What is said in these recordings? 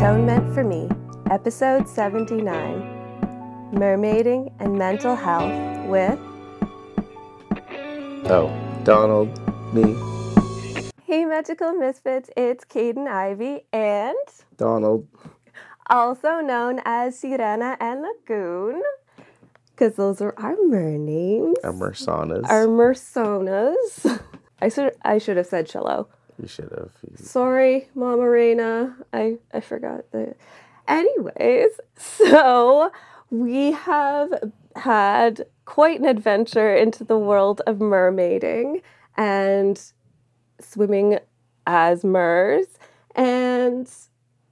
Atonement for Me, Episode 79 Mermaiding and Mental Health with Oh, Donald, me, Hey Magical Misfits, it's Kaidain Ivy and Donald. also known as Sirena and Lagoon, because those are our mer names, Our Mersanas. our mersonas. I should I should have said cello. We should have. Sorry, Mama Reina. I, I forgot the. Anyways, so we have had quite an adventure into the world of mermaiding and swimming as mers. And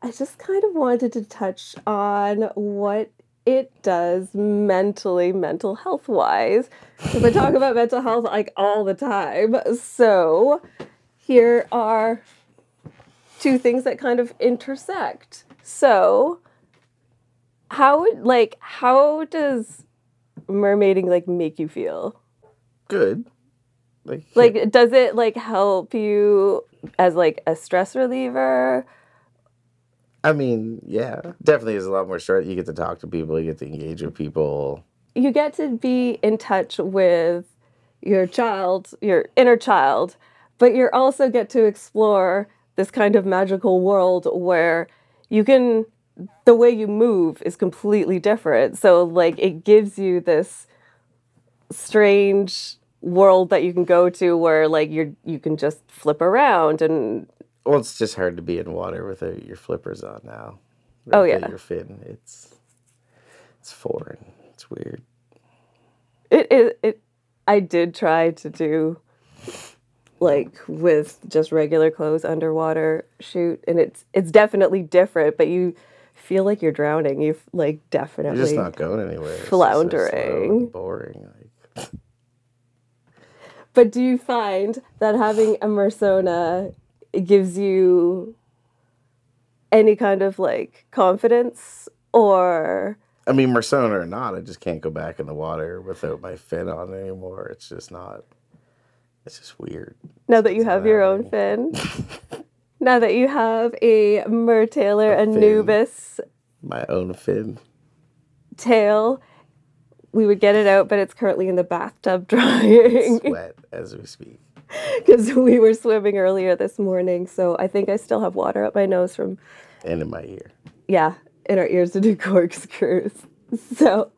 I just kind of wanted to touch on what it does mentally, mental health wise. Because I talk about mental health like all the time. So here are two things that kind of intersect. So, how would like how does mermaiding like make you feel? Good. Like, Like does it like help you as like a stress reliever? I mean, yeah, definitely is a lot more stress. You get to talk to people, you get to engage with people. You get to be in touch with your child, your inner child, but you also get to explore this kind of magical world where you can the way you move is completely different. So like it gives you this strange world that you can go to where like you're you can just flip around and Well, it's just hard to be in water without your flippers on now. Oh, yeah. Your fin. It's it's foreign. It's weird. it it, it I did try to do like with just regular clothes underwater shoot and it's it's definitely different but you feel like you're drowning you like definitely You're just not going anywhere. Floundering. boring. Like, but do you find that having a mersona gives you any kind of like confidence or I mean, Mersona or not, I just can't go back in the water without my fin on anymore. It's just not. It's just weird. now that you have your own fin now that you have a mertailor A anubis My own fin. tail. We would get it out, but it's currently in the bathtub drying Sweat as we speak. because we were swimming earlier this morning. So I think I still have water up my nose from, And in my ear. yeah, in our ears to do corkscrews. So,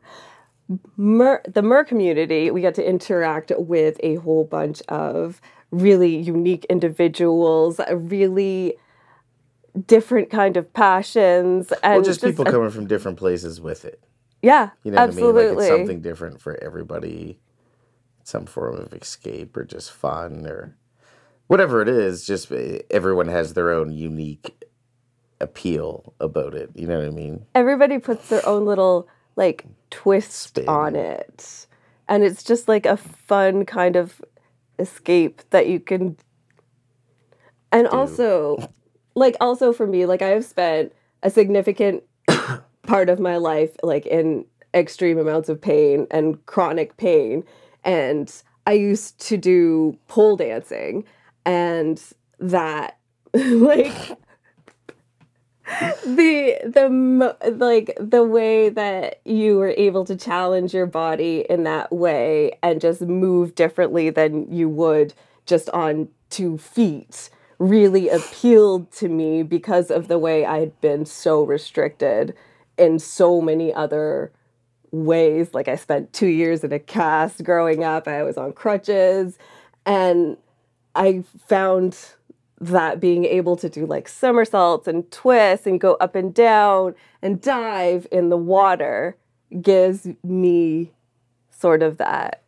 mer, the mer community, we got to interact with a whole bunch of really unique individuals, really different kind of passions, and Well, just, just people a- coming from different places with it. yeah, You know absolutely. what I mean? Like it's something different for everybody. Some form of escape or just fun or whatever it is. Just eh, everyone has their own unique appeal about it. You know what I mean? everybody puts their own little like twist Spin. on it. And it's just like a fun kind of escape that you can and also like also for me like i have spent a significant part of my life like in extreme amounts of pain and chronic pain. And i used to do pole dancing. And that like the the like the way that you were able to challenge your body in that way and just move differently than you would just on two feet really appealed to me because of the way I had been so restricted in so many other ways. Like I spent 2 years in a cast growing up. I was on crutches. And I found that being able to do like somersaults and twists and go up and down and dive in the water gives me sort of that.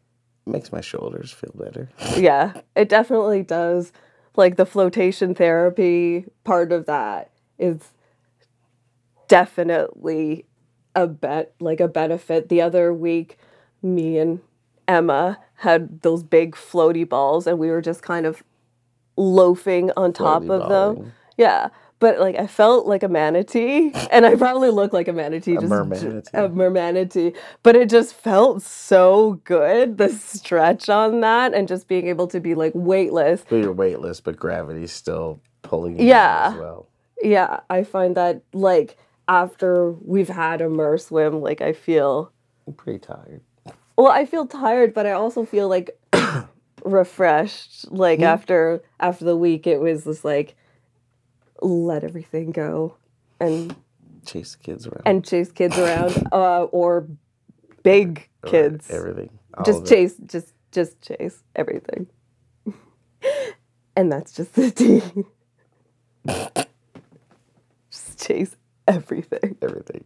Makes my shoulders feel better. Yeah, it definitely does. Like the flotation therapy part of that is definitely a bet like a benefit. The other week me and Emma had those big floaty balls and we were just kind of loafing on top of them. Yeah. But like I felt like a manatee, and I probably look like a manatee, A just mermanatee. a mermanatee. But it just felt so good, the stretch on that, and just being able to be like weightless. But you're weightless, but gravity's still pulling you Yeah. down as well. yeah, I find that like after we've had a mer swim, like I feel I'm pretty tired. well, I feel tired, but I also feel like refreshed. Like Yeah. after after the week, it was just like let everything go and Chase kids around. and chase kids around, uh, or big Or kids. Everything. All just it. chase, just just chase everything. and that's just the tea. just chase everything. Everything.